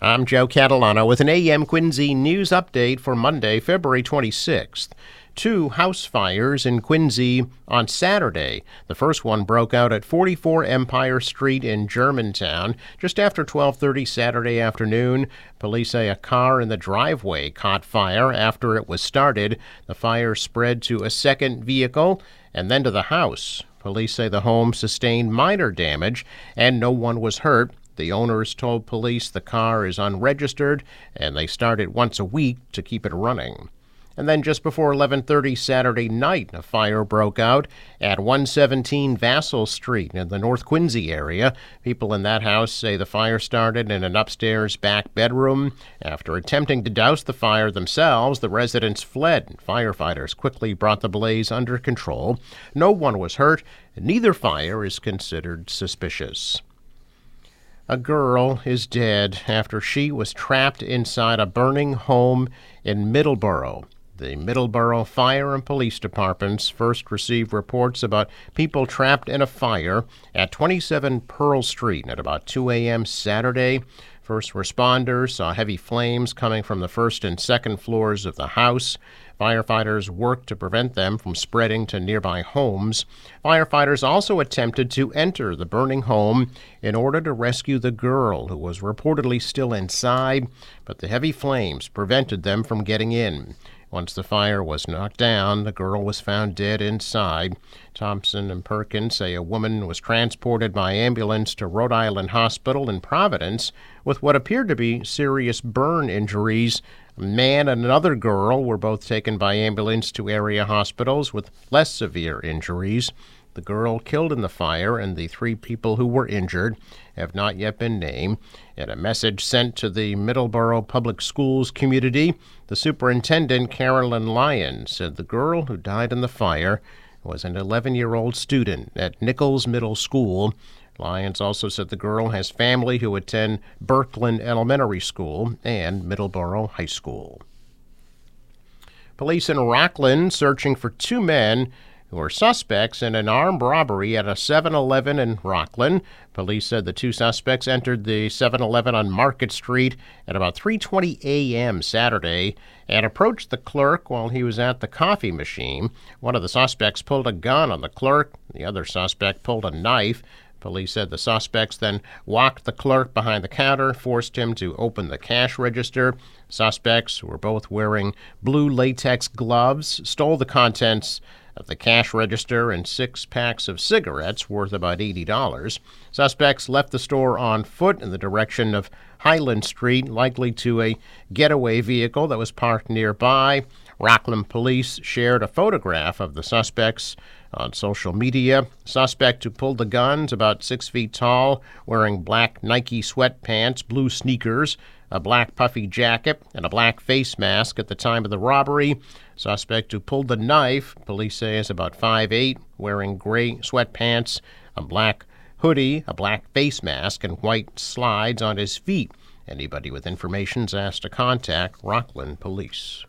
I'm Joe Catalano with an AM Quincy news update for Monday, February 26th. Two house fires in Quincy on Saturday. The first one broke out at 44 Empire Street in Germantown just after 12:30 Saturday afternoon. Police say a car in the driveway caught fire after it was started. The fire spread to a second vehicle and then to the house. Police say the home sustained minor damage and no one was hurt. The owners told police the car is unregistered and they start it once a week to keep it running. And then just before 11:30 Saturday night, a fire broke out at 117 Vassal Street in the North Quincy area. People in that house say the fire started in an upstairs back bedroom. After attempting to douse the fire themselves, the residents fled. Firefighters quickly brought the blaze under control. No one was hurt. Neither fire is considered suspicious. A girl is dead after she was trapped inside a burning home in Middleborough. The Middleborough Fire and Police Departments first received reports about people trapped in a fire at 27 Pearl Street at about 2 a.m. Saturday. First responders saw heavy flames coming from the first and second floors of the house. Firefighters worked to prevent them from spreading to nearby homes. Firefighters also attempted to enter the burning home in order to rescue the girl who was reportedly still inside, but the heavy flames prevented them from getting in. Once the fire was knocked down, the girl was found dead inside. Thompson and Perkins say a woman was transported by ambulance to Rhode Island Hospital in Providence with what appeared to be serious burn injuries. Man and another girl were both taken by ambulance to area hospitals with less severe injuries. The girl killed in the fire and the three people who were injured have not yet been named. In a message sent to the Middleborough Public Schools community, the superintendent, Carolyn Lyons, said the girl who died in the fire was an 11 year old student at Nichols Middle School. Lyons also said the girl has family who attend Burkland Elementary School and Middleborough High School. Police in Rockland searching for two men who are suspects in an armed robbery at a 7 Eleven in Rockland. Police said the two suspects entered the 7 Eleven on Market Street at about 3.20 a.m. Saturday and approached the clerk while he was at the coffee machine. One of the suspects pulled a gun on the clerk, the other suspect pulled a knife. Police said the suspects then walked the clerk behind the counter, forced him to open the cash register. Suspects, were both wearing blue latex gloves, stole the contents of the cash register and six packs of cigarettes worth about $80. Suspects left the store on foot in the direction of Highland Street, likely to a getaway vehicle that was parked nearby. Rockland police shared a photograph of the suspects on social media. Suspect who pulled the guns, about six feet tall, wearing black Nike sweatpants, blue sneakers, a black puffy jacket, and a black face mask at the time of the robbery. Suspect who pulled the knife, police say is about 5'8, wearing gray sweatpants, a black hoodie, a black face mask, and white slides on his feet. Anybody with information is asked to contact Rockland Police.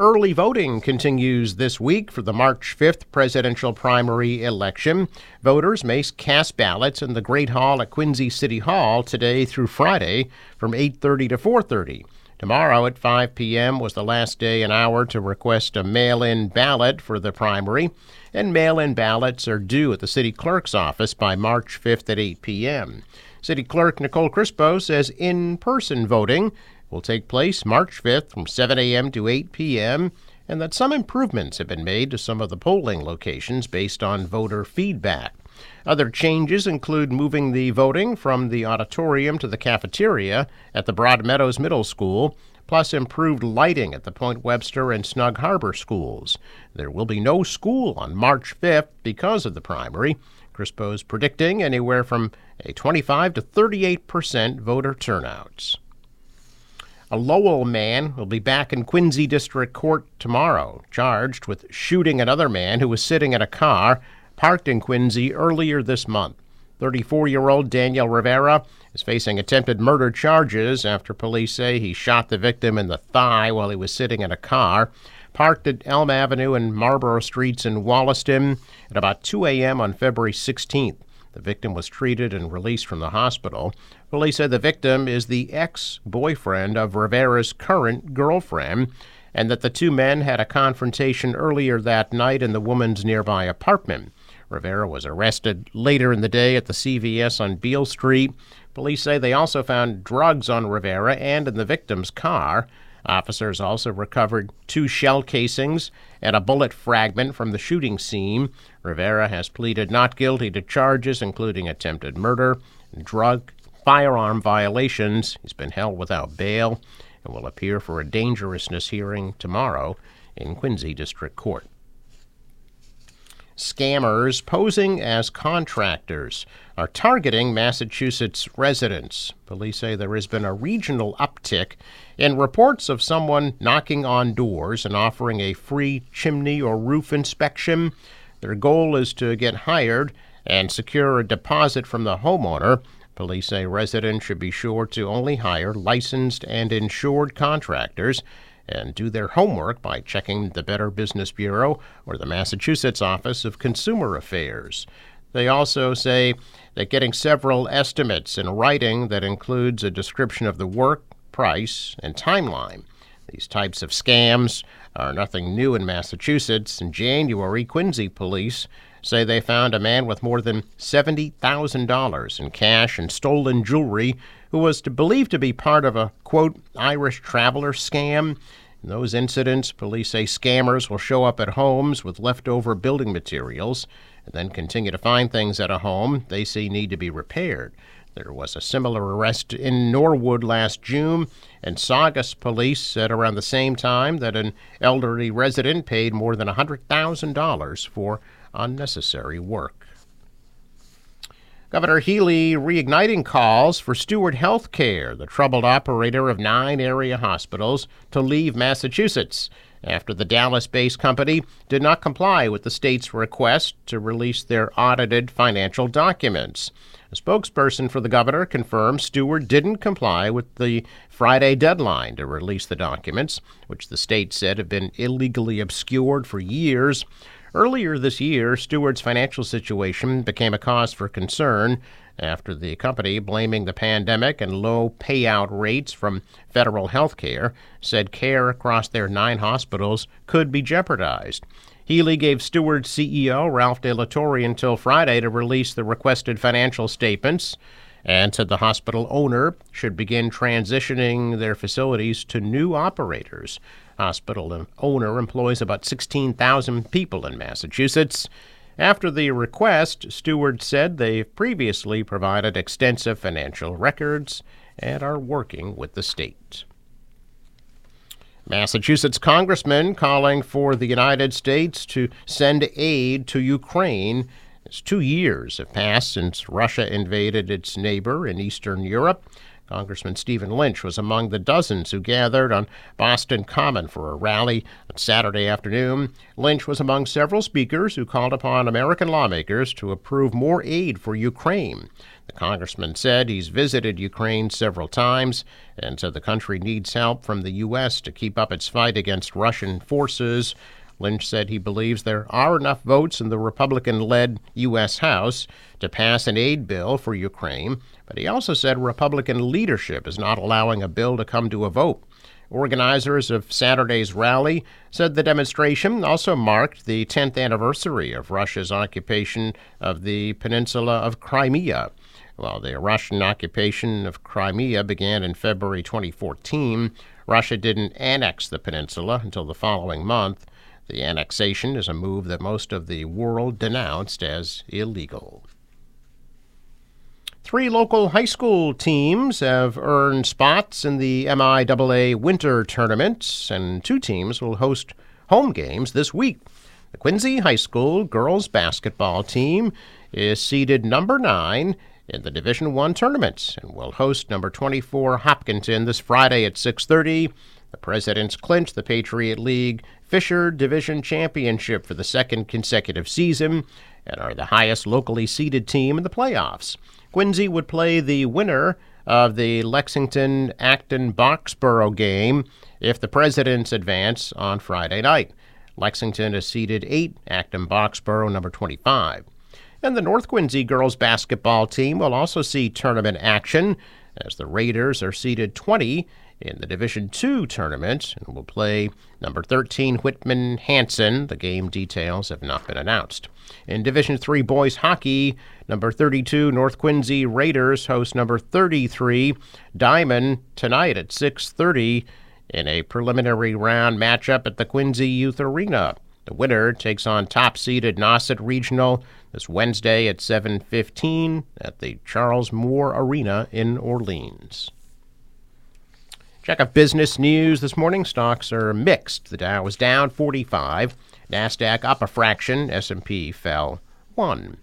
Early voting continues this week for the March 5th presidential primary election. Voters may cast ballots in the Great Hall at Quincy City Hall today through Friday from 8:30 to 4:30. Tomorrow at 5 p.m. was the last day and hour to request a mail-in ballot for the primary, and mail-in ballots are due at the city clerk's office by March 5th at 8 p.m. City Clerk Nicole Crispo says in-person voting will take place March 5th from 7 a.m. to 8 p.m., and that some improvements have been made to some of the polling locations based on voter feedback. Other changes include moving the voting from the auditorium to the cafeteria at the Broad Meadows Middle School, plus improved lighting at the Point Webster and Snug Harbor schools. There will be no school on March 5th because of the primary. Crispo is predicting anywhere from a 25 to 38 percent voter turnouts. A Lowell man will be back in Quincy District Court tomorrow, charged with shooting another man who was sitting in a car parked in Quincy earlier this month. 34 year old Daniel Rivera is facing attempted murder charges after police say he shot the victim in the thigh while he was sitting in a car parked at Elm Avenue and Marlborough Streets in Wollaston at about 2 a.m. on February 16th. The victim was treated and released from the hospital. Police said the victim is the ex boyfriend of Rivera's current girlfriend and that the two men had a confrontation earlier that night in the woman's nearby apartment. Rivera was arrested later in the day at the CVS on Beale Street. Police say they also found drugs on Rivera and in the victim's car. Officers also recovered two shell casings and a bullet fragment from the shooting scene. Rivera has pleaded not guilty to charges including attempted murder, drug, firearm violations. He's been held without bail and will appear for a dangerousness hearing tomorrow in Quincy District Court. Scammers posing as contractors are targeting Massachusetts residents. Police say there has been a regional uptick in reports of someone knocking on doors and offering a free chimney or roof inspection. Their goal is to get hired and secure a deposit from the homeowner. Police say residents should be sure to only hire licensed and insured contractors and do their homework by checking the Better Business Bureau or the Massachusetts Office of Consumer Affairs. They also say that getting several estimates in writing that includes a description of the work, price, and timeline. These types of scams are nothing new in Massachusetts. In January, Quincy police say they found a man with more than $70,000 in cash and stolen jewelry who was to, believed to be part of a, quote, Irish traveler scam. In those incidents, police say scammers will show up at homes with leftover building materials and then continue to find things at a home they see need to be repaired. There was a similar arrest in Norwood last June, and Saugus police said around the same time that an elderly resident paid more than $100,000 for unnecessary work. Governor Healey reigniting calls for Steward Health Care, the troubled operator of nine area hospitals, to leave Massachusetts after the Dallas based company did not comply with the state's request to release their audited financial documents. A spokesperson for the governor confirmed Steward didn't comply with the Friday deadline to release the documents, which the state said have been illegally obscured for years. Earlier this year, Steward's financial situation became a cause for concern after the company, blaming the pandemic and low payout rates from federal health care, said care across their nine hospitals could be jeopardized. Healey gave Steward CEO Ralph De La Torre until Friday to release the requested financial statements and said the hospital owner should begin transitioning their facilities to new operators hospital owner employs about 16,000 people in Massachusetts. After the request, Steward said they've previously provided extensive financial records and are working with the state. Massachusetts congressman calling for the United States to send aid to Ukraine. It's two years have passed since Russia invaded its neighbor in Eastern Europe. Congressman Stephen Lynch was among the dozens who gathered on Boston Common for a rally on Saturday afternoon. Lynch was among several speakers who called upon American lawmakers to approve more aid for Ukraine. The congressman said he's visited Ukraine several times and said the country needs help from the U.S. to keep up its fight against Russian forces. Lynch said he believes there are enough votes in the Republican led U.S. House to pass an aid bill for Ukraine, but he also said Republican leadership is not allowing a bill to come to a vote. Organizers of Saturday's rally said the demonstration also marked the 10th anniversary of Russia's occupation of the peninsula of Crimea. While the Russian occupation of Crimea began in February 2014, Russia didn't annex the peninsula until the following month. The annexation is a move that most of the world denounced as illegal. Three local high school teams have earned spots in the MIAA Winter Tournament, and two teams will host home games this week. The Quincy High School girls basketball team is seeded number nine in the Division One tournament and will host number 24 Hopkinton this Friday at 6:30. The Presidents clinch the Patriot League Fisher Division Championship for the second consecutive season and are the highest locally seeded team in the playoffs. Quincy would play the winner of the Lexington Acton Boxborough game if the Presidents advance on Friday night. Lexington is seeded 8, Acton Boxborough number 25. And the North Quincy girls basketball team will also see tournament action as the Raiders are seeded 20 in the Division II tournament and will play number 13 Whitman Hanson. The game details have not been announced. In Division III boys hockey, number 32 North Quincy Raiders host number 33 Diamond tonight at 6:30 in a preliminary round matchup at the Quincy Youth Arena. The winner takes on top-seeded Nauset Regional this Wednesday at 7:15 at the Charles Moore Arena in Orleans. Check out business news this morning. Stocks are mixed. The Dow was down 45, Nasdaq up a fraction, S&P fell 1.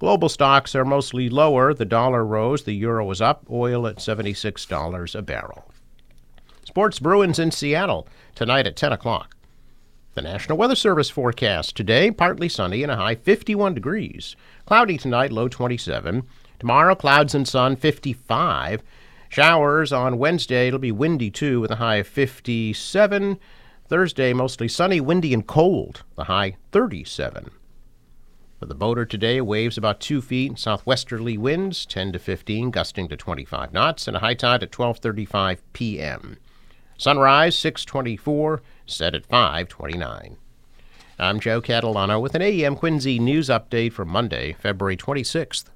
Global stocks are mostly lower. The dollar rose, the euro was up, oil at $76 a barrel. Sports Bruins in Seattle tonight at 10 o'clock. The National Weather Service forecast today partly sunny and a high 51 degrees. Cloudy tonight, low 27. Tomorrow, clouds and sun 55. Showers on Wednesday. It'll be windy too, with a high of 57. Thursday, mostly sunny, windy, and cold. The high 37. For the boater today, waves about 2 feet, southwesterly winds 10 to 15, gusting to 25 knots, and a high tide at 12:35 p.m. Sunrise 6:24, set at 5:29. I'm Joe Catalano with an AM Quincy news update for Monday, February 26th.